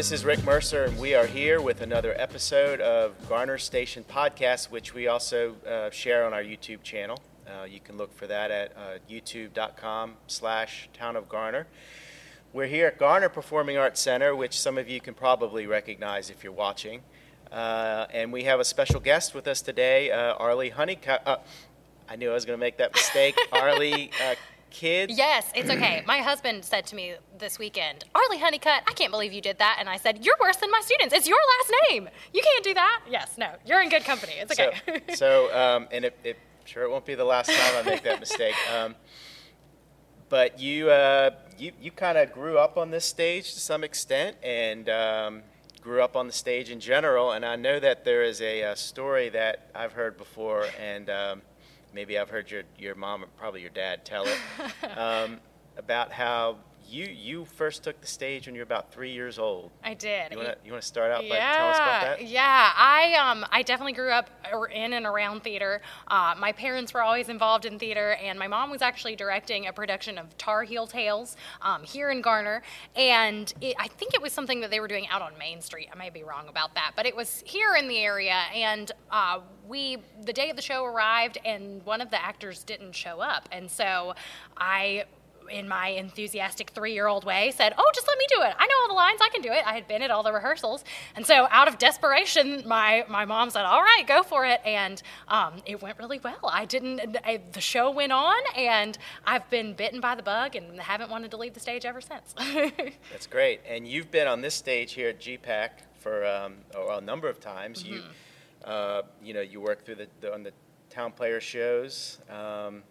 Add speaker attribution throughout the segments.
Speaker 1: this is Rick Mercer, and we are here with another episode of Garner Station Podcast, which we also uh, share on our YouTube channel. Uh, you can look for that at uh, youtube.com slash town of Garner. We're here at Garner Performing Arts Center, which some of you can probably recognize if you're watching. Uh, and we have a special guest with us today, uh, Arlie Honeycutt. Uh, I knew I was going to make that mistake. Arlie uh, Kidd.
Speaker 2: Yes, it's okay. My husband said to me this weekend, Arlie Honeycutt, I can't believe you did that. And I said, You're worse than my students. It's your last name. You can't do that. Yes, no, you're in good company. It's okay.
Speaker 1: So, so um, and it, it, sure it won't be the last time I make that mistake. Um, but you, uh, you, you kind of grew up on this stage to some extent, and um, grew up on the stage in general. And I know that there is a, a story that I've heard before, and um, maybe I've heard your, your mom or probably your dad tell it um, about how you you first took the stage when you were about three years old.
Speaker 2: I did.
Speaker 1: You want to you want to start out by
Speaker 2: yeah,
Speaker 1: telling us about that?
Speaker 2: Yeah, I um I definitely grew up in and around theater. Uh, my parents were always involved in theater, and my mom was actually directing a production of Tar Heel Tales um, here in Garner, and it, I think it was something that they were doing out on Main Street. I may be wrong about that, but it was here in the area, and uh, we the day of the show arrived, and one of the actors didn't show up, and so I in my enthusiastic three year old way, said, Oh, just let me do it. I know all the lines. I can do it. I had been at all the rehearsals. And so, out of desperation, my, my mom said, All right, go for it. And um, it went really well. I didn't, I, the show went on, and I've been bitten by the bug and haven't wanted to leave the stage ever since.
Speaker 1: That's great. And you've been on this stage here at GPAC for um, a number of times. Mm-hmm. You, uh, you know, you work through the, the on the town player shows. Um,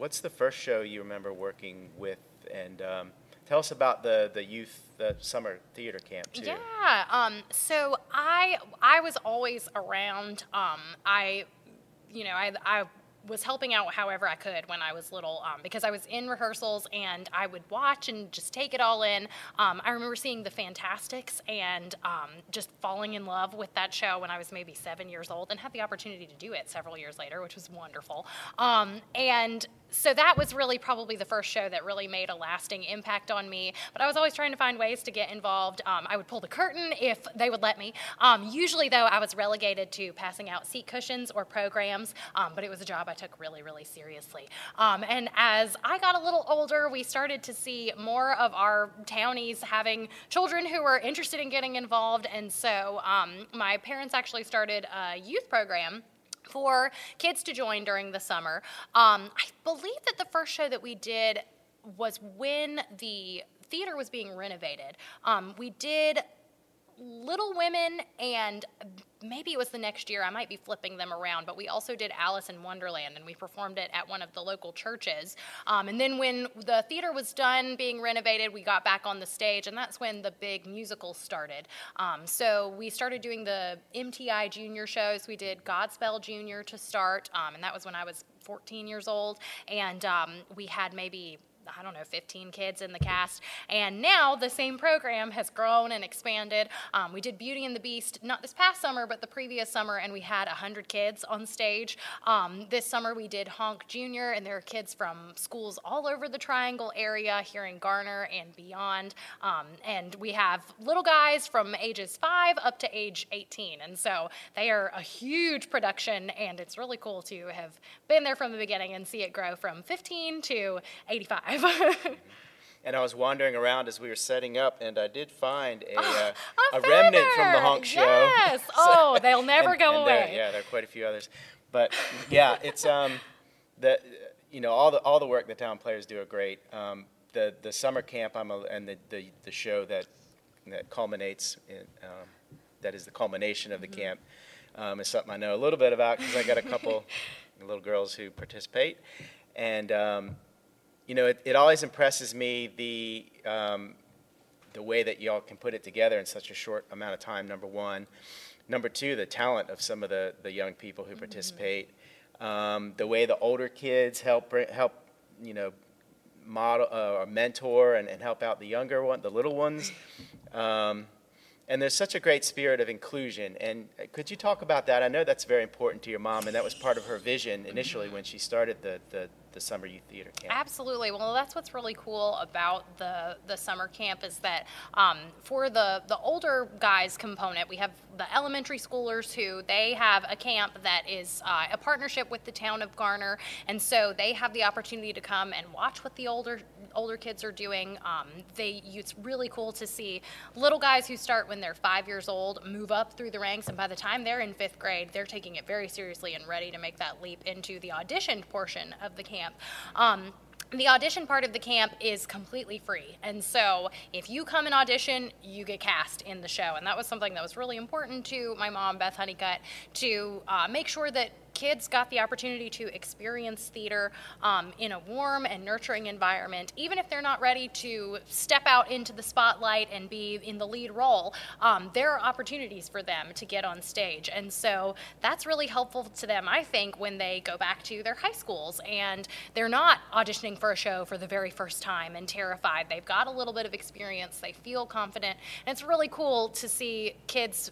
Speaker 1: what's the first show you remember working with? And um, tell us about the, the youth the summer theater camp too.
Speaker 2: Yeah. Um, so I I was always around. Um, I you know I I was helping out however I could when I was little um, because I was in rehearsals and I would watch and just take it all in. Um, I remember seeing The Fantasticks and um, just falling in love with that show when I was maybe seven years old and had the opportunity to do it several years later, which was wonderful. Um, and so that was really probably the first show that really made a lasting impact on me. But I was always trying to find ways to get involved. Um, I would pull the curtain if they would let me. Um, usually, though, I was relegated to passing out seat cushions or programs, um, but it was a job I took really, really seriously. Um, and as I got a little older, we started to see more of our townies having children who were interested in getting involved. And so um, my parents actually started a youth program for kids to join during the summer. Um, I believe that the first show that we did was when the theater was being renovated. Um, we did Little Women and maybe it was the next year. I might be flipping them around, but we also did Alice in Wonderland, and we performed it at one of the local churches. Um, and then when the theater was done being renovated, we got back on the stage, and that's when the big musical started. Um, so we started doing the MTI Junior shows. We did Godspell Junior to start, um, and that was when I was 14 years old, and um, we had maybe I don't know, 15 kids in the cast. And now the same program has grown and expanded. Um, we did Beauty and the Beast not this past summer, but the previous summer, and we had 100 kids on stage. Um, this summer we did Honk Junior, and there are kids from schools all over the Triangle area here in Garner and beyond. Um, and we have little guys from ages five up to age 18. And so they are a huge production, and it's really cool to have been there from the beginning and see it grow from 15 to 85.
Speaker 1: and I was wandering around as we were setting up, and I did find a, uh, a, a remnant from the honk show.
Speaker 2: Yes. so, oh, they'll never
Speaker 1: and,
Speaker 2: go
Speaker 1: and
Speaker 2: away.
Speaker 1: There, yeah, there are quite a few others, but yeah, it's um, the you know all the all the work the town players do are great. Um, the the summer camp I'm a, and the, the the show that that culminates in, um, that is the culmination of the mm-hmm. camp um, is something I know a little bit about because I got a couple little girls who participate, and um, you know, it, it always impresses me the um, the way that y'all can put it together in such a short amount of time. Number one, number two, the talent of some of the the young people who mm-hmm. participate. Um, the way the older kids help help you know model uh, or mentor and, and help out the younger one, the little ones. Um, and there's such a great spirit of inclusion. And uh, could you talk about that? I know that's very important to your mom, and that was part of her vision initially when she started the, the, the summer youth theater camp.
Speaker 2: Absolutely. Well, that's what's really cool about the the summer camp is that um, for the the older guys component, we have the elementary schoolers who they have a camp that is uh, a partnership with the town of Garner, and so they have the opportunity to come and watch what the older older kids are doing. Um, they it's really cool to see little guys who start when they're five years old move up through the ranks, and by the time they're in fifth grade, they're taking it very seriously and ready to make that leap into the auditioned portion of the camp. Um, the audition part of the camp is completely free. And so if you come and audition, you get cast in the show. And that was something that was really important to my mom, Beth Honeycutt, to uh, make sure that kids got the opportunity to experience theater um, in a warm and nurturing environment, even if they're not ready to step out into the spotlight and be in the lead role. Um, there are opportunities for them to get on stage. And so that's really helpful to them, I think, when they go back to their high schools and they're not auditioning for a show for the very first time and terrified. They've got a little bit of experience, they feel confident, and it's really cool to see kids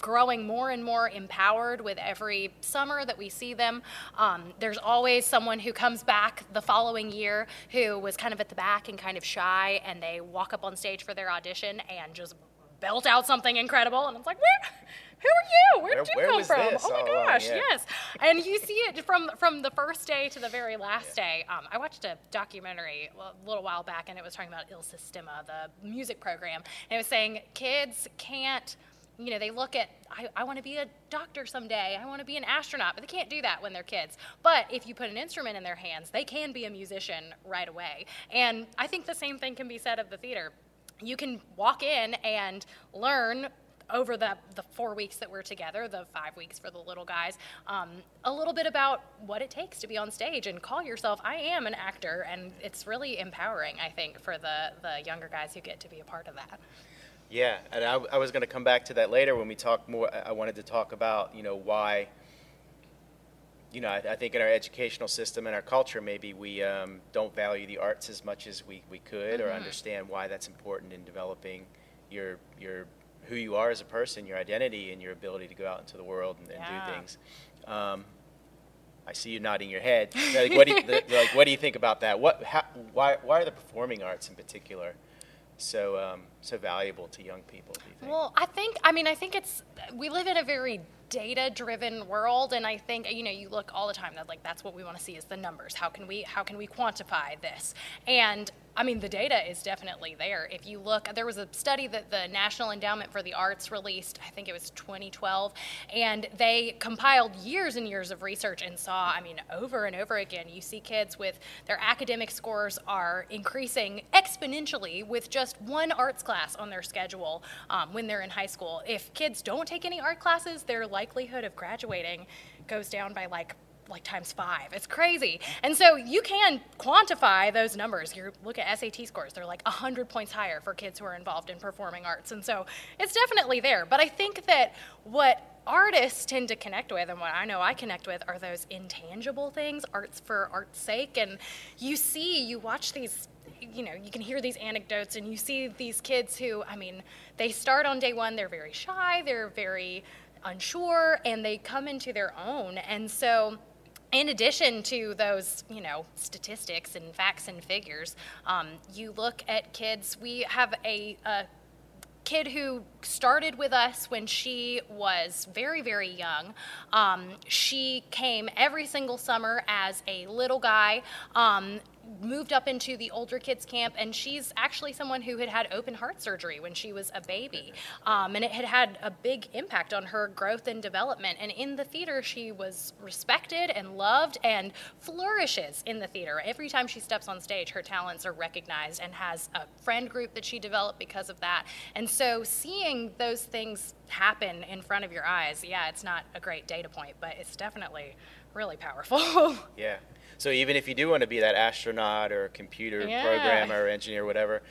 Speaker 2: growing more and more empowered with every summer that we see them. Um, there's always someone who comes back the following year who was kind of at the back and kind of shy, and they walk up on stage for their audition and just belt out something incredible. And it's like, where? Who are you? Where did you
Speaker 1: where
Speaker 2: come from?
Speaker 1: This?
Speaker 2: Oh my gosh, yeah. yes. And you see it from from the first day to the very last yeah. day. Um, I watched a documentary a little while back, and it was talking about El Sistema, the music program, and it was saying kids can't you know, they look at, I, I want to be a doctor someday, I want to be an astronaut, but they can't do that when they're kids. But if you put an instrument in their hands, they can be a musician right away. And I think the same thing can be said of the theater. You can walk in and learn over the, the four weeks that we're together, the five weeks for the little guys, um, a little bit about what it takes to be on stage and call yourself, I am an actor. And it's really empowering, I think, for the, the younger guys who get to be a part of that.
Speaker 1: Yeah, and I, I was going to come back to that later when we talk more. I wanted to talk about you know why. You know, I, I think in our educational system and our culture, maybe we um, don't value the arts as much as we, we could, mm-hmm. or understand why that's important in developing your your who you are as a person, your identity, and your ability to go out into the world and, and
Speaker 2: yeah.
Speaker 1: do things. Um, I see you nodding your head. Like, what do you, the, like, what do you think about that? What, how, why, why are the performing arts in particular so um, so valuable to young people? Do you think?
Speaker 2: Well, I think I mean I think it's we live in a very data driven world and i think you know you look all the time that like that's what we want to see is the numbers how can we how can we quantify this and I mean, the data is definitely there. If you look, there was a study that the National Endowment for the Arts released, I think it was 2012, and they compiled years and years of research and saw, I mean, over and over again, you see kids with their academic scores are increasing exponentially with just one arts class on their schedule um, when they're in high school. If kids don't take any art classes, their likelihood of graduating goes down by like like times five. It's crazy. And so you can quantify those numbers. You look at SAT scores, they're like 100 points higher for kids who are involved in performing arts. And so it's definitely there. But I think that what artists tend to connect with, and what I know I connect with, are those intangible things, arts for art's sake. And you see, you watch these you know, you can hear these anecdotes and you see these kids who, I mean, they start on day one, they're very shy, they're very unsure, and they come into their own. And so in addition to those, you know, statistics and facts and figures, um, you look at kids. We have a, a kid who started with us when she was very, very young. Um, she came every single summer as a little guy. Um, moved up into the older kids camp, and she's actually someone who had had open heart surgery when she was a baby, um, and it had had a big impact on her growth and development. And in the theater, she was respected and loved, and flourishes in the theater. Every time she steps on stage, her talents are recognized, and has a friend group that she developed because of that. And so, seeing those things happen in front of your eyes, yeah, it's not a great data point, but it's definitely really powerful.
Speaker 1: yeah. So even if you do want to be that astronaut or computer
Speaker 2: yeah.
Speaker 1: programmer or engineer, whatever,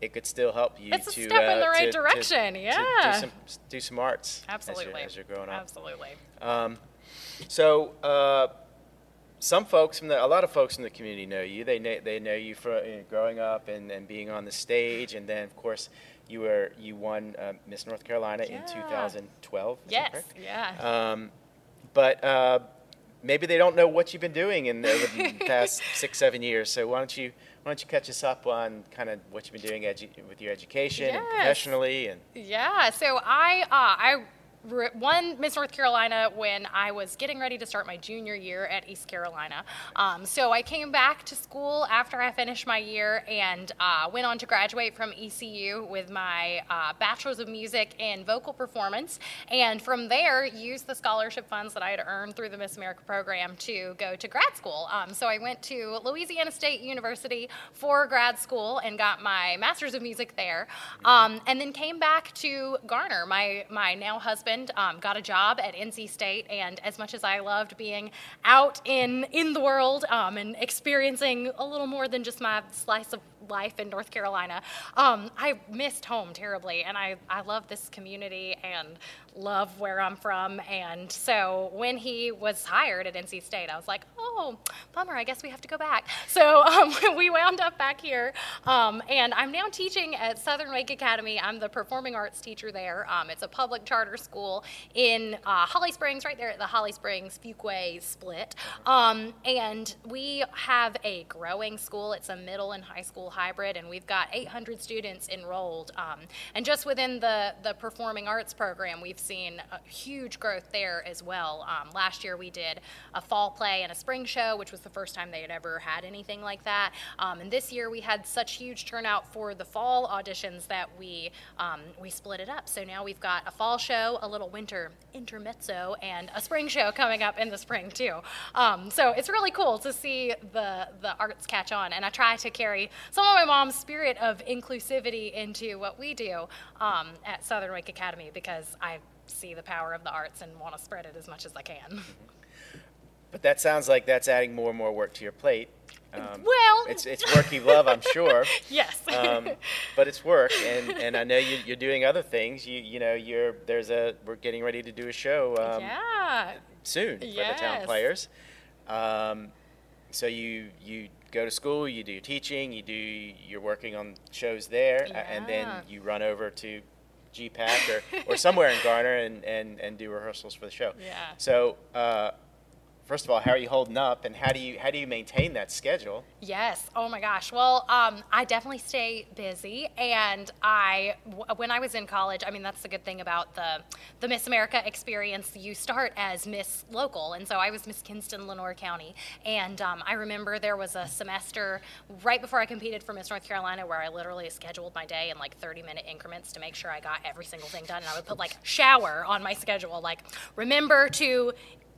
Speaker 1: it could still help you
Speaker 2: it's
Speaker 1: to
Speaker 2: a step
Speaker 1: uh,
Speaker 2: in the right
Speaker 1: to,
Speaker 2: direction.
Speaker 1: To,
Speaker 2: yeah,
Speaker 1: do some do some arts.
Speaker 2: Absolutely.
Speaker 1: As you're, as you're growing up.
Speaker 2: Absolutely.
Speaker 1: Um, so. Uh, some folks from the, a lot of folks in the community know you. They know, they know you from you know, growing up and, and being on the stage, and then of course you were you won uh, Miss North Carolina
Speaker 2: yeah.
Speaker 1: in 2012.
Speaker 2: yes. Yeah.
Speaker 1: Um, but uh, maybe they don't know what you've been doing in the, past six, seven years. So why don't you why don't you catch us up on kind of what you've been doing edu- with your education and professionally and
Speaker 2: Yeah, so I uh, I won Miss North Carolina when I was getting ready to start my junior year at East Carolina. Um, so I came back to school after I finished my year and uh, went on to graduate from ECU with my uh, bachelor's of music in vocal performance, and from there used the scholarship funds that I had earned through the Miss America program to go to grad school. Um, so I went to Louisiana State University for grad school and got my master's of music there, um, and then came back to Garner. My my now husband um, got a job at NC State, and as much as I loved being out in in the world um, and experiencing a little more than just my slice of life in North Carolina, um, I missed home terribly, and I I love this community and love where I'm from, and so when he was hired at NC State, I was like, oh, bummer, I guess we have to go back. So um, we wound up back here, um, and I'm now teaching at Southern Wake Academy. I'm the performing arts teacher there. Um, it's a public charter school in uh, Holly Springs, right there at the Holly Springs Fuquay split. Um, and we have a growing school. It's a middle and high school hybrid, and we've got 800 students enrolled. Um, and just within the, the performing arts program, we've seen a huge growth there as well. Um, last year, we did a fall play and a spring show, which was the first time they had ever had anything like that. Um, and this year, we had such huge turnout for the fall auditions that we um, we split it up. So now we've got a fall show, a little winter intermezzo, and a spring show coming up in the spring too. Um, so it's really cool to see the the arts catch on, and I try to carry some of my mom's spirit of inclusivity into what we do um, at Southern Wake Academy because I see the power of the arts and want to spread it as much as I can.
Speaker 1: But that sounds like that's adding more and more work to your plate. Um,
Speaker 2: Well-
Speaker 1: it's it's work you love, I'm sure.
Speaker 2: yes.
Speaker 1: Um, but it's work, and, and I know you, you're doing other things. You you know you're there's a we're getting ready to do a show um,
Speaker 2: yeah.
Speaker 1: soon for the town players. Um, so you you go to school, you do teaching, you do you're working on shows there, a- and then you run over to GPAC or, or somewhere in Garner and, and, and do rehearsals for the show.
Speaker 2: Yeah.
Speaker 1: So uh, first of all, how are you holding up, and how do you how do you maintain that schedule?
Speaker 2: Yes. Oh my gosh. Well, um, I definitely stay busy, and I, w- when I was in college, I mean, that's the good thing about the the Miss America experience. You start as Miss Local, and so I was Miss Kinston, Lenoir County, and um, I remember there was a semester right before I competed for Miss North Carolina where I literally scheduled my day in like 30 minute increments to make sure I got every single thing done, and I would put like shower on my schedule, like remember to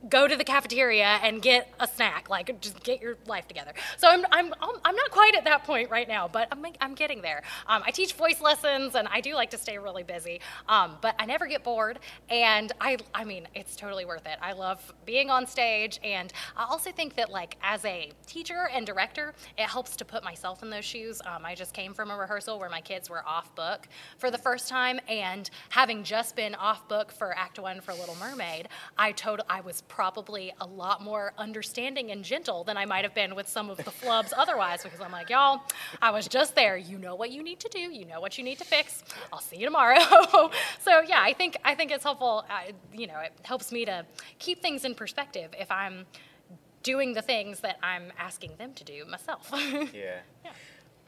Speaker 2: go to the cafeteria and get a snack like just get your life together. So i'm, I'm, I'm not quite at that point right now but i'm, I'm getting there. Um, i teach voice lessons and i do like to stay really busy um, but i never get bored and i i mean it's totally worth it. I love being on stage and i also think that like as a teacher and director it helps to put myself in those shoes. Um, i just came from a rehearsal where my kids were off book for the first time and having just been off book for act one for little mermaid i total i was probably a lot more understanding and gentle than I might have been with some of the flubs otherwise because I'm like, y'all, I was just there. You know what you need to do. You know what you need to fix. I'll see you tomorrow. so yeah, I think I think it's helpful. I, you know, it helps me to keep things in perspective if I'm doing the things that I'm asking them to do myself.
Speaker 1: Yeah.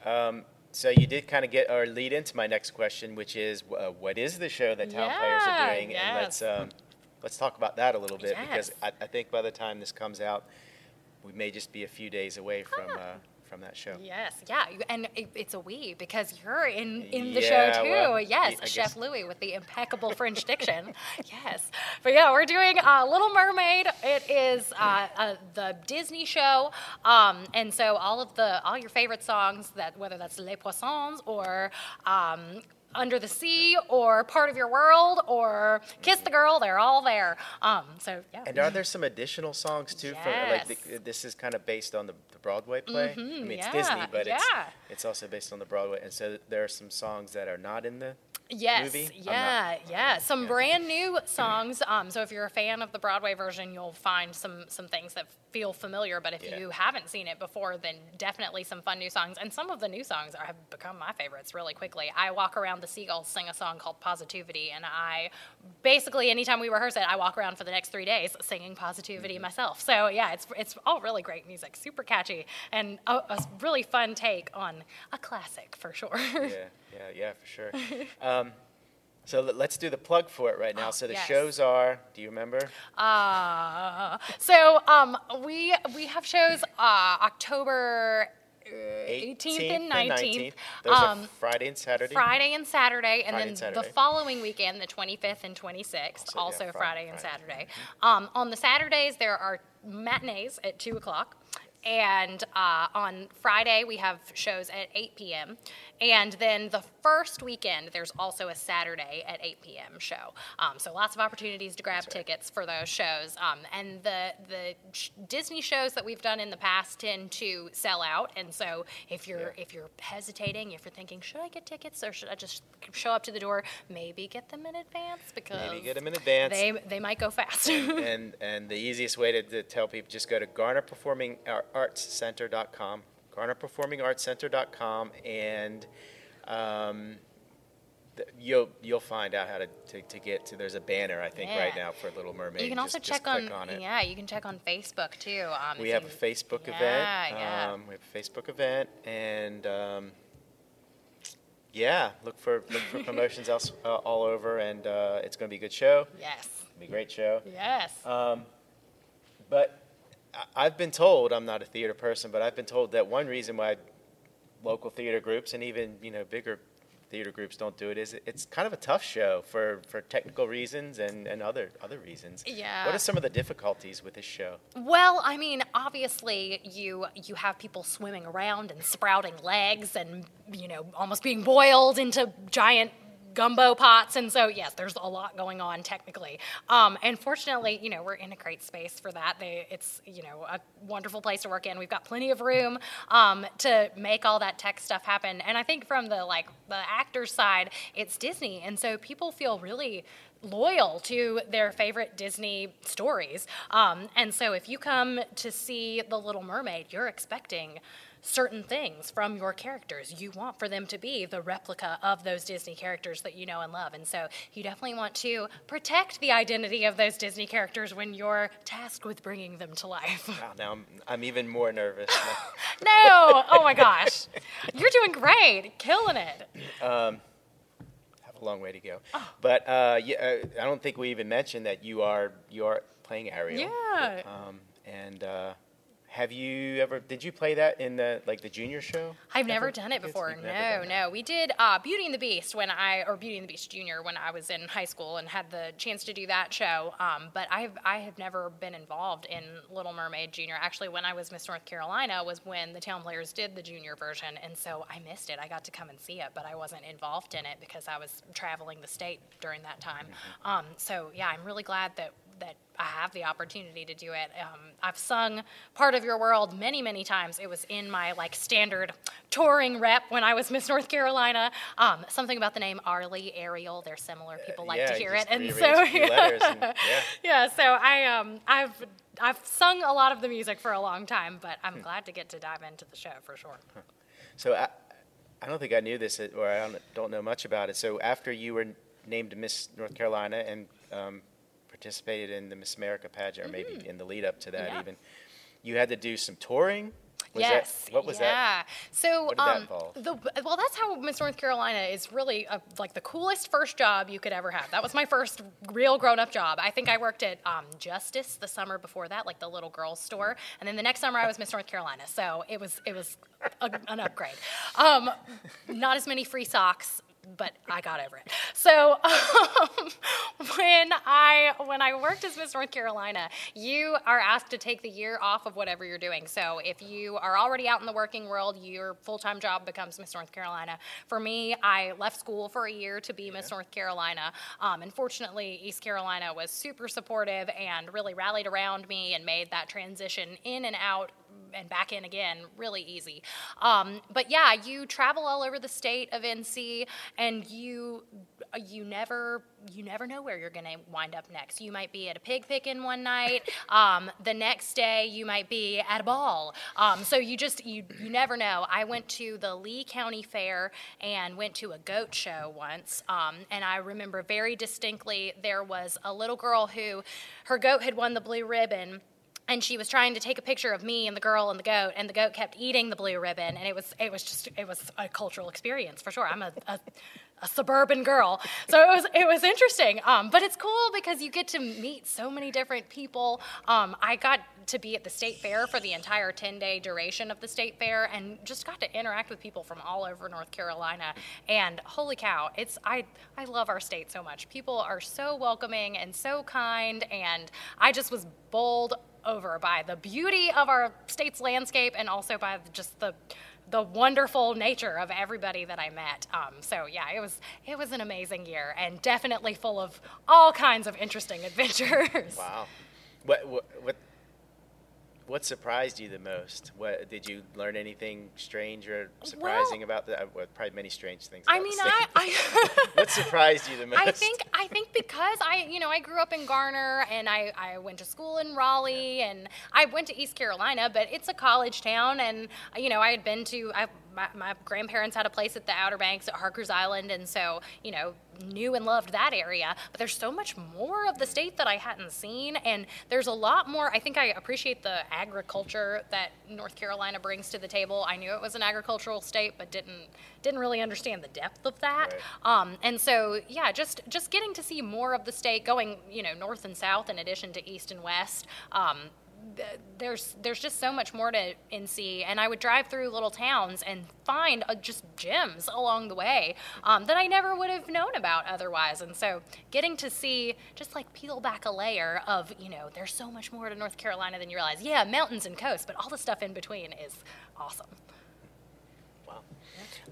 Speaker 1: Um, so you did kind of get or lead into my next question, which is uh, what is the show that town players are doing, and let's um, let's talk about that a little bit because I, I think by the time this comes out, we may just be a few days away from
Speaker 2: Ah.
Speaker 1: uh, from that show.
Speaker 2: Yes, yeah, and it, it's a we because you're in in the
Speaker 1: Yeah,
Speaker 2: show too.
Speaker 1: well,
Speaker 2: yes,
Speaker 1: I
Speaker 2: Chef
Speaker 1: guess-
Speaker 2: Louis with the impeccable French diction. Yes, but yeah, we're doing uh, Little Mermaid. It is uh, uh, the Disney show, um, and so all of the all your favorite songs that whether that's Les Poissons or um, under the Sea or Part of Your World or Kiss the Girl, they're all there. Um, so yeah.
Speaker 1: And are there some additional songs too? From like
Speaker 2: Yes.
Speaker 1: the, this is kind of based on the, the Broadway play. I mean, it's
Speaker 2: yeah,
Speaker 1: Disney, but it's
Speaker 2: yeah.
Speaker 1: it's also based on the Broadway, and so there are some songs that are not in the
Speaker 2: Yes,
Speaker 1: movie?
Speaker 2: Yeah,
Speaker 1: not-
Speaker 2: yeah. Some
Speaker 1: yeah.
Speaker 2: brand new songs. Um, so if you're a fan of the Broadway version, you'll find some some things that feel familiar. But if
Speaker 1: Yeah.
Speaker 2: you haven't seen it before, then definitely some fun new songs. And some of the new songs are, have become my favorites really quickly. I walk around the Seagulls sing a song called Positivity, and I basically anytime we rehearse it, I walk around for the next three days singing Positivity
Speaker 1: Mm-hmm.
Speaker 2: myself. So yeah, it's it's all really great music, super catchy, and a, a really fun take on a classic for sure.
Speaker 1: yeah, yeah, yeah, for sure. Um, so let- let's do the plug for it right now. So the
Speaker 2: Yes.
Speaker 1: shows are. Do you remember?
Speaker 2: Uh, so um, we we have shows uh, October uh, 18th, and 19th.
Speaker 1: Those
Speaker 2: um,
Speaker 1: are Friday and Saturday.
Speaker 2: Friday and Saturday, and
Speaker 1: Friday
Speaker 2: then
Speaker 1: and
Speaker 2: the following weekend, the 25th and 26th,
Speaker 1: Also,
Speaker 2: also,
Speaker 1: yeah, Fri-
Speaker 2: Friday and
Speaker 1: Friday.
Speaker 2: Saturday. Um, on the Saturdays, there are matinees at 2 o'clock. And uh, on Friday, we have shows at 8 p.m. And then the first weekend, there's also a Saturday at 8 p.m. show. Um, so lots of opportunities to grab
Speaker 1: right.
Speaker 2: tickets for those shows. Um, and the the sh- Disney shows that we've done in the past tend to sell out. And so if you're
Speaker 1: Yeah.
Speaker 2: if you're hesitating, if you're thinking, should I get tickets or should I just show up to the door? Maybe get them in advance because
Speaker 1: Maybe get them in advance.
Speaker 2: they they might go fast.
Speaker 1: and and the easiest way to, to tell people just go to garnerperformingartscenter.com garnerperformingartscenter.com and um, you'll you'll find out how to, to, to get to there's a banner I think right now for Little Mermaid
Speaker 2: you can also
Speaker 1: just, just
Speaker 2: check on,
Speaker 1: click on it
Speaker 2: yeah, you can check on Facebook too. Um,
Speaker 1: we have
Speaker 2: you-
Speaker 1: a Facebook
Speaker 2: yeah,
Speaker 1: event
Speaker 2: Yeah,
Speaker 1: um, we have a Facebook event and um, yeah look for look for promotions else uh, all over and uh, it's going to be a good show
Speaker 2: Yes.
Speaker 1: it'll be a great show
Speaker 2: Yes.
Speaker 1: Um, but I've been told I'm not a theater person, but I've been told that one reason why local theater groups and even you know bigger theater groups don't do it is it's kind of a tough show for, for technical reasons and, and other other reasons.
Speaker 2: Yeah.
Speaker 1: What are some of the difficulties with this show?
Speaker 2: Well, I mean, obviously, you you have people swimming around and sprouting legs, and you know, almost being boiled into giant gumbo pots, and so yes, there's a lot going on technically. Um, and fortunately, you know, we're in a great space for that. They, it's you know a wonderful place to work in. We've got plenty of room um, to make all that tech stuff happen. And I think from the like the actor side, it's Disney, and so people feel really loyal to their favorite Disney stories. Um, and so if you come to see The Little Mermaid, you're expecting certain things from your characters. You want for them to be the replica of those Disney characters that you know and love. And so you definitely want to protect the identity of those Disney characters when you're tasked with bringing them to life.
Speaker 1: Wow, now I'm, I'm even more nervous.
Speaker 2: no! Oh my gosh. You're doing great. Killing it.
Speaker 1: have a long way to go.
Speaker 2: Oh.
Speaker 1: But uh, yeah, uh, I don't think we even mentioned that you are you are playing Ariel.
Speaker 2: Yeah.
Speaker 1: Um, and uh, have you ever? Did you play that in the like the junior show?
Speaker 2: I've never done it before. No,
Speaker 1: done
Speaker 2: no. We did uh, Beauty and the Beast when I, or Beauty and the Beast Junior when I was in high school and had the chance to do that show. Um, but I have, I have never been involved in Little Mermaid Junior. Actually, when I was Miss North Carolina was when the Town Players did the junior version, and so I missed it. I got to come and see it, but I wasn't involved in it because I was traveling the state during that time.
Speaker 1: Mm-hmm.
Speaker 2: Um, so yeah, I'm really glad that that I have the opportunity to do it. Um, I've sung "Part of Your World" many, many times. It was in my like standard touring rep when I was Miss North Carolina. Um, something about the name Arlie, Ariel, they're similar. People like
Speaker 1: Uh, yeah,
Speaker 2: to hear it, and so
Speaker 1: a few letters and- yeah.
Speaker 2: yeah. So I um I've I've sung a lot of the music for a long time, but
Speaker 1: Hmm.
Speaker 2: I'm glad to get to dive into the show for sure.
Speaker 1: So I, I don't think I knew this, or I don't, don't know much about it. So after you were named Miss North Carolina and um, participated in the Miss America pageant, or maybe in the lead up to that
Speaker 2: Mm-hmm. Yeah.
Speaker 1: even, you had to do some touring. Was
Speaker 2: yes.
Speaker 1: That, what was that?
Speaker 2: yeah.
Speaker 1: that?
Speaker 2: So,
Speaker 1: that
Speaker 2: um,
Speaker 1: involve?
Speaker 2: the well, that's how Miss North Carolina is really a, like the coolest first job you could ever have. That was my first real grown-up job. I think I worked at um, Justice the summer before that, like the little girls store, and then the next summer I was Miss North Carolina. So it was it was a, an upgrade. Um, not as many free socks. But I got over it. So um, when I when I worked as Miss North Carolina, you are asked to take the year off of whatever you're doing. So if you are already out in the working world, your full time job becomes Miss North Carolina. For me, I left school for a year to be Miss North Carolina. Um, and fortunately, East Carolina was super supportive and really rallied around me and made that transition in and out and back in again really easy. Um, but yeah, you travel all over the state of NC and you you never you never know where you're going to wind up next. You might be at a pig picking one night. Um, the next day you might be at a ball. Um, so you just you you never know. I went to the Lee County Fair and went to a goat show once, um, and I remember very distinctly there was a little girl who her goat had won the blue ribbon and she was trying to take a picture of me and the girl and the goat and the goat kept eating the blue ribbon and it was it was just it was a cultural experience for sure. I'm a, a, a suburban girl. So it was it was interesting. Um, but it's cool because you get to meet so many different people. Um, i got to be at the state fair for the entire 10 day duration of the state fair and just got to interact with people from all over north carolina. And holy cow it's i i love our state so much. People are so welcoming and so kind and i just was bowled over by the beauty of our state's landscape and also by just the the wonderful nature of everybody that I met. Um, so yeah, it was it was an amazing year and definitely full of all kinds of interesting adventures.
Speaker 1: Wow. What what what what surprised you the most? What did you learn anything strange or surprising well, about that? Uh, well, probably many strange things.
Speaker 2: I mean, I, I
Speaker 1: what surprised you the most?
Speaker 2: I think I think because I you know I grew up in Garner and I I went to school in Raleigh and I went to East Carolina, but it's a college town and you know I had been to I my, my, grandparents had a place at the Outer Banks at Harker's Island, and so you know knew and loved that area. But there's so much more of the state that I hadn't seen, and there's a lot more. I think I appreciate the agriculture that North Carolina brings to the table. I knew it was an agricultural state, but didn't didn't really understand the depth of that. Right. Um, and so yeah, just just getting to see more of the state, going you know north and south in addition to east and west. Um, there's there's just so much more to NC, and I would drive through little towns and find uh, just gems along the way um, that I never would have known about otherwise. And so, getting to see just like peel back a layer of you know, there's so much more to North Carolina than you realize. Yeah, mountains and coast, but all the stuff in between is awesome.
Speaker 1: Wow.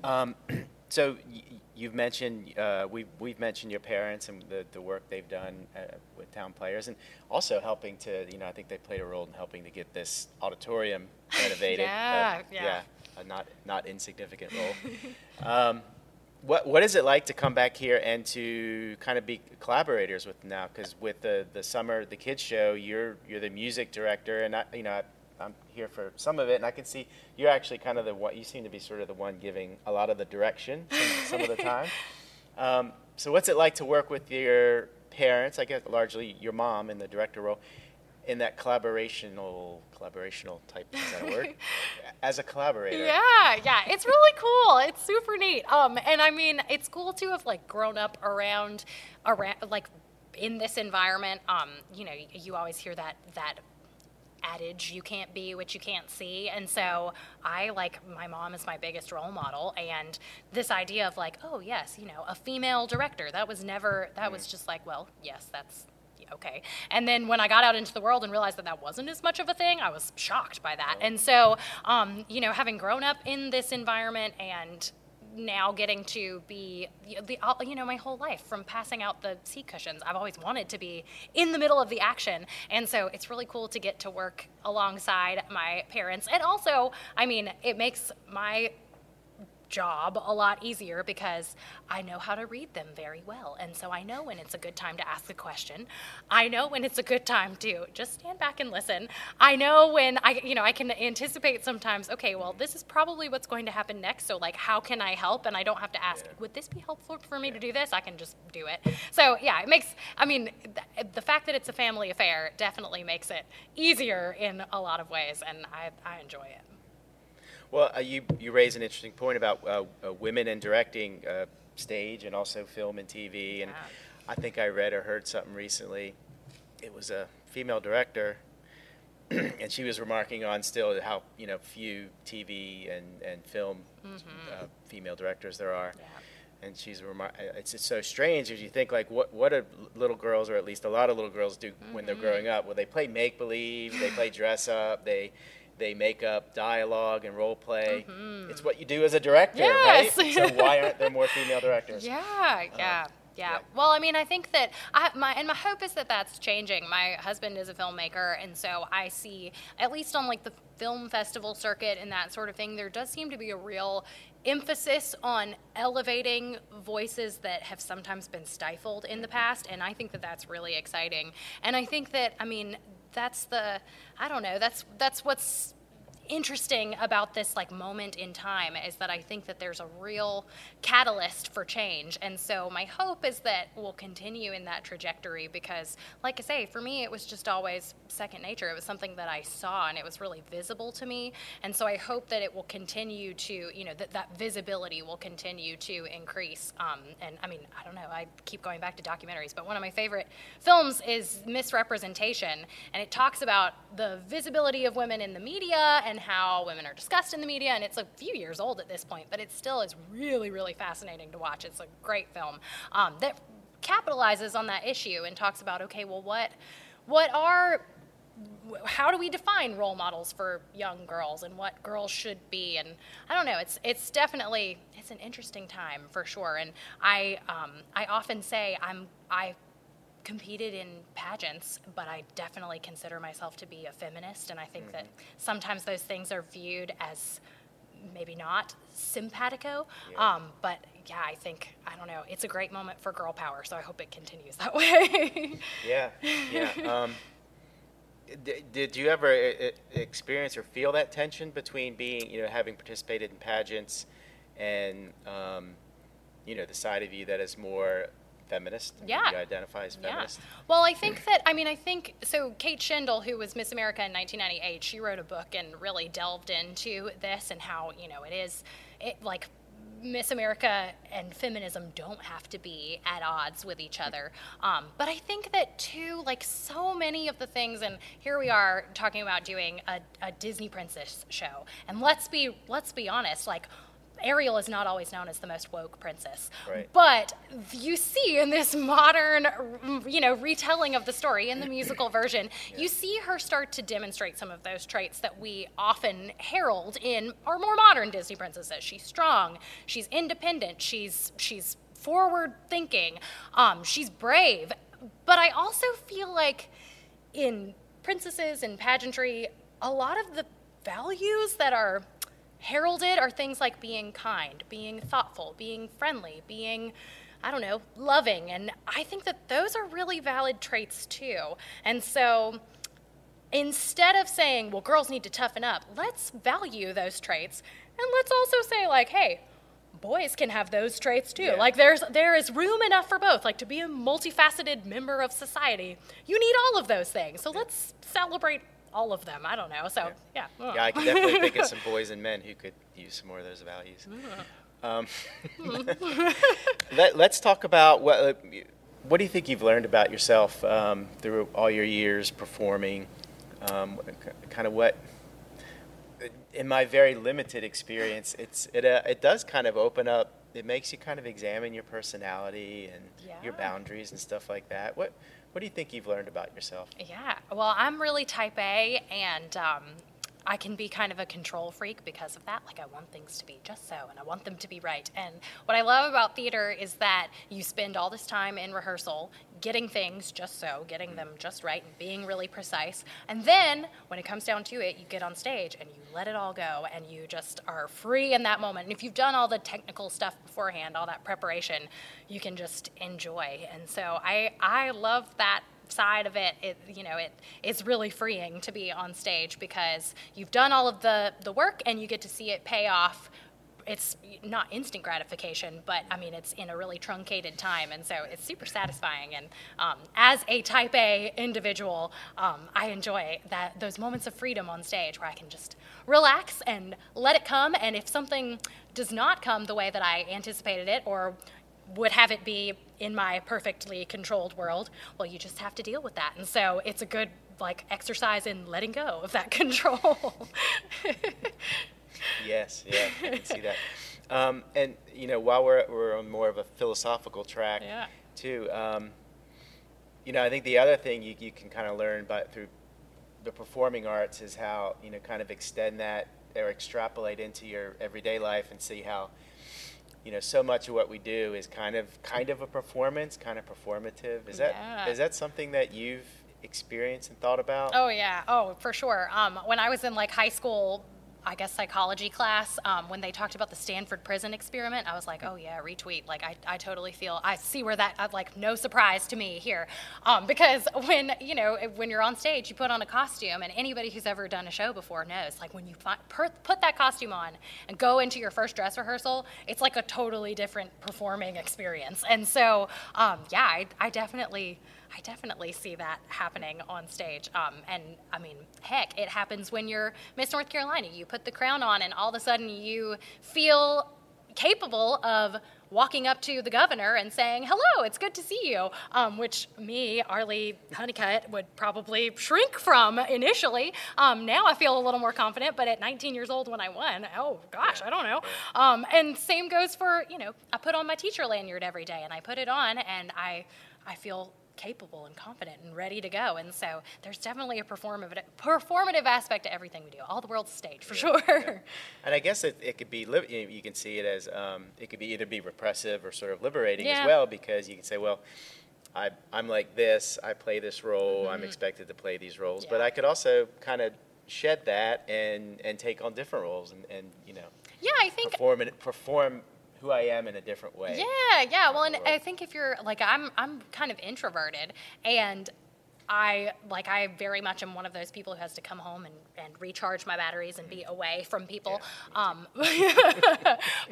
Speaker 1: Um, so. Y- you've mentioned uh, we've we've mentioned your parents and the, the work they've done uh, with town players, and also helping to you know I think they played a role in helping to get this auditorium renovated.
Speaker 2: yeah,
Speaker 1: uh,
Speaker 2: yeah,
Speaker 1: yeah, a not not insignificant role. um, what what is it like to come back here and to kind of be collaborators with now? Because with the the summer the kids show, you're you're the music director, and I, you know I'm here for some of it, and I can see you're actually kind of the one. You seem to be sort of the one giving a lot of the direction some, some of the time. Um, so, what's it like to work with your parents? I guess largely your mom in the director role, in that collaborational collaborational type is that a word? As a collaborator.
Speaker 2: Yeah, yeah, it's really cool. It's super neat. Um, and I mean, it's cool to have like grown up around, around like in this environment. Um, you know, you always hear that that adage you can't be what you can't see and so i like my mom is my biggest role model and this idea of like oh yes you know a female director that was never that was just like well yes that's okay. And then when I got out into the world and realized that that wasn't as much of a thing, I was shocked by that. And so, um, you know, having grown up in this environment and now getting to be the you know my whole life from passing out the seat cushions. I've always wanted to be in the middle of the action. And so it's really cool to get to work alongside my parents. And also i mean it makes my job a lot easier because I know how to read them very well. And so I know when it's a good time to ask a question. I know when it's a good time to just stand back and listen. I know when I you know, I can anticipate sometimes, okay, well, this is probably what's going to happen next. So like how can I help? And I don't have to ask, would this be helpful for me to do this? I can just do it. So, yeah, it makes I mean, th- the fact that it's a family affair definitely makes it easier in a lot of ways and I I enjoy it.
Speaker 1: Well, uh, you you raise an interesting point about uh, uh, women in directing uh, stage and also film and TV, and I think I read or heard something recently. It was a female director, and she was remarking on still how you know few TV and and film mm-hmm. Uh, female directors there are.
Speaker 2: Yeah.
Speaker 1: And she's remar- uh, it's just so strange as you think like what what do little girls or at least a lot of little girls do mm-hmm. when they're mm-hmm. growing up? Well, they play make believe, they play dress up, they they make up dialogue and role play. Mm-hmm. It's what you do as a director,
Speaker 2: yes.
Speaker 1: right? so why aren't there more female directors?
Speaker 2: Yeah, yeah. Yeah.
Speaker 1: Yeah.
Speaker 2: Well, I mean, I think that I, my and my hope is that that's changing. My husband is a filmmaker, and so I see at least on like the film festival circuit and that sort of thing, there does seem to be a real emphasis on elevating voices that have sometimes been stifled in the past, and I think that that's really exciting. And I think that I mean that's the I don't know that's that's what's interesting about this like moment in time is that I think that there's a real catalyst for change. And so my hope is that we'll continue in that trajectory because like I say, for me it was just always second nature. It was something that I saw and it was really visible to me. And so I hope that it will continue to, you know, that that visibility will continue to increase. Um, and I mean, I don't know, I keep going back to documentaries, but one of my favorite films is Miss Representation. And it talks about the visibility of women in the media and how women are discussed in the media. And it's a few years old at this point, but it still is really, really fascinating to watch. It's a great film um, that capitalizes on that issue and talks about okay, well, what what are how do we define role models for young girls and what girls should be and i don't know it's it's definitely it's an interesting time for sure and i um, i often say i'm i competed in pageants but i definitely consider myself to be a feminist and i think that sometimes those things are viewed as maybe not simpatico
Speaker 1: Yeah.
Speaker 2: um, but yeah i think i don't know it's a great moment for girl power so i hope it continues that way
Speaker 1: Yeah, yeah. Um, d- did you ever experience or feel that tension between being, you know, having participated in pageants and, um, you know, the side of you that is more feminist?
Speaker 2: Yeah.
Speaker 1: You identify as feminist?
Speaker 2: Yeah. Well, I think that, I mean, I think, so Kate Shindle, who was Miss America in 1998, she wrote a book and really delved into this and how, you know, it is, it like, Miss America and feminism don't have to be at odds with each other. Um, but I think that, too, like so many of the things, and here we are talking about doing a, a Disney princess show. And let's be, let's be honest, like, Ariel is not always known as the most woke princess.
Speaker 1: Right.
Speaker 2: But you see in this modern, you know, retelling of the story in the musical version, you see her start to demonstrate some of those traits that we often herald in our more modern Disney princesses. She's strong, she's independent, she's she's forward thinking, um, she's brave. But I also feel like in princesses and pageantry, a lot of the values that are heralded are things like being kind, being thoughtful, being friendly, being, I don't know, loving. And I think that those are really valid traits too. And so instead of saying, well, girls need to toughen up, let's value those traits. And let's also say, like, hey, boys can have those traits too.
Speaker 1: Yeah.
Speaker 2: Like there's there is room enough for both. Like to be a multifaceted member of society, you need all of those things. So let's celebrate all of them. I don't know. So yeah.
Speaker 1: Yeah, I can definitely think of some boys and men who could use some more of those values. Um, let, us talk about what uh, what do you think you've learned about yourself um, through all your years performing? Um, kind of what, in my very limited experience, it's it uh, it does kind of open up. It makes you kind of examine your personality and your boundaries and stuff like that. What what do you think you've learned about yourself?
Speaker 2: Yeah, well, I'm really type A, and um, I can be kind of a control freak because of that. Like, I want things to be just so, and I want them to be right. And what I love about theater is that you spend all this time in rehearsal getting things just so, getting them just right, and being really precise. And then, when it comes down to it, you get on stage and you let it all go, and you just are free in that moment. And if you've done all the technical stuff beforehand, all that preparation, you can just enjoy. And so I, I love that side of it, it you know it it's really freeing to be on stage because you've done all of the the work and you get to see it pay off. It's not instant gratification but i mean it's in a really truncated time and so it's super satisfying. And um, as a type a individual um, i enjoy that those moments of freedom on stage where i can just relax and let it come. And if something does not come the way that i anticipated it or would have it be in my perfectly controlled world well you just have to deal with that and so it's a good like exercise in letting go of that control
Speaker 1: Yes, yeah, I can see that. Um, and you know, while we're we're on more of a philosophical track,
Speaker 2: Yeah.
Speaker 1: too. Um, you know, I think the other thing you you can kind of learn by through the performing arts is how you know kind of extend that or extrapolate into your everyday life and see how you know, so much of what we do is kind of kind of a performance, kind of performative. Is that is
Speaker 2: Yeah.
Speaker 1: that something that you've experienced and thought about?
Speaker 2: Oh yeah. Oh, for sure. Um, when I was in like high school, I guess psychology class, um, when they talked about the Stanford prison experiment, I was like, oh yeah, retweet. Like I, I totally feel, I see where that, uh, like no surprise to me here, um, because when you know when you're on stage, you put on a costume, and anybody who's ever done a show before knows, like when you fi- per- put that costume on and go into your first dress rehearsal, it's like a totally different performing experience. And so, um, yeah, I, I definitely. I definitely see that happening on stage. Um, and I mean, heck, it happens when you're Miss North Carolina. You put the crown on, and all of a sudden you feel capable of walking up to the governor and saying, Hello, it's good to see you. Um, which me, Arlie Honeycutt, would probably shrink from initially. Um, now I feel a little more confident, but at 19 years old when I won, oh gosh, I don't know. Um, and same goes for, you know, I put on my teacher lanyard every day and I put it on and I, I feel capable and confident and ready to go. And so there's definitely a performative, performative aspect to everything we do. All the world's stage for sure.
Speaker 1: And I guess it, it could be, li- you can see it as, um, it could be either be repressive or sort of liberating
Speaker 2: Yeah.
Speaker 1: as well, because you can say, well, I, I'm like this, I play this role, I'm expected to play these roles. But
Speaker 2: Mm-hmm.
Speaker 1: I could also kind of shed that and, and take on different roles and, and you know,
Speaker 2: yeah, I think
Speaker 1: perform, perform who I am in a different way.
Speaker 2: Yeah, yeah. Well, and. I think if you're like I'm, I'm kind of introverted, and I like I very much am one of those people who has to come home and, and recharge my batteries and be away from people. um,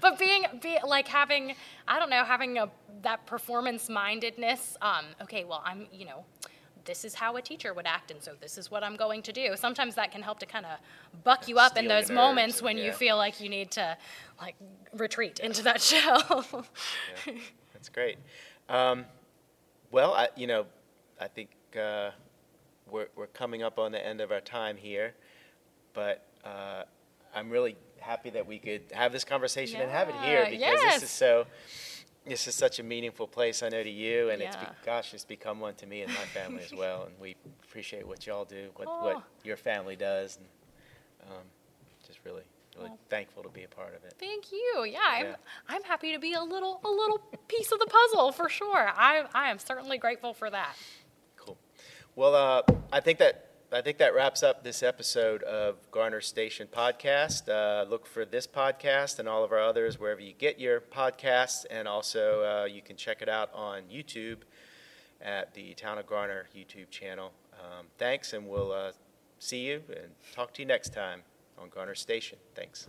Speaker 2: but being be like having I don't know having a that performance mindedness. Um, okay, well I'm you know. This is how a teacher would act, and so this is what I'm going to do. Sometimes that can help to kind of buck you up in those moments when you feel like you need to, like, retreat into that shell.
Speaker 1: Yeah, that's great. Um, well, I, you know, I think uh, we're, we're coming up on the end of our time here, but uh, I'm really happy that we could have this conversation and have it here because
Speaker 2: yes.
Speaker 1: this is so. This is such a meaningful place, I know, to you, and it's be, gosh, it's become one to me and my family as well. And we appreciate what y'all do, what,
Speaker 2: Oh.
Speaker 1: what your family does, and um, just really, really
Speaker 2: Oh.
Speaker 1: thankful to be a part of it.
Speaker 2: Thank you. Yeah, I'm
Speaker 1: Yeah.
Speaker 2: I'm happy to be a little a little piece of the puzzle for sure. I I am certainly grateful for that.
Speaker 1: Cool. Well, uh, I think that I think that wraps up this episode of Garner Station podcast. Uh, look for this podcast and all of our others wherever you get your podcasts, and also uh, you can check it out on YouTube at the Town of Garner YouTube channel. Um, thanks, and we'll uh, see you and talk to you next time on Garner Station. Thanks.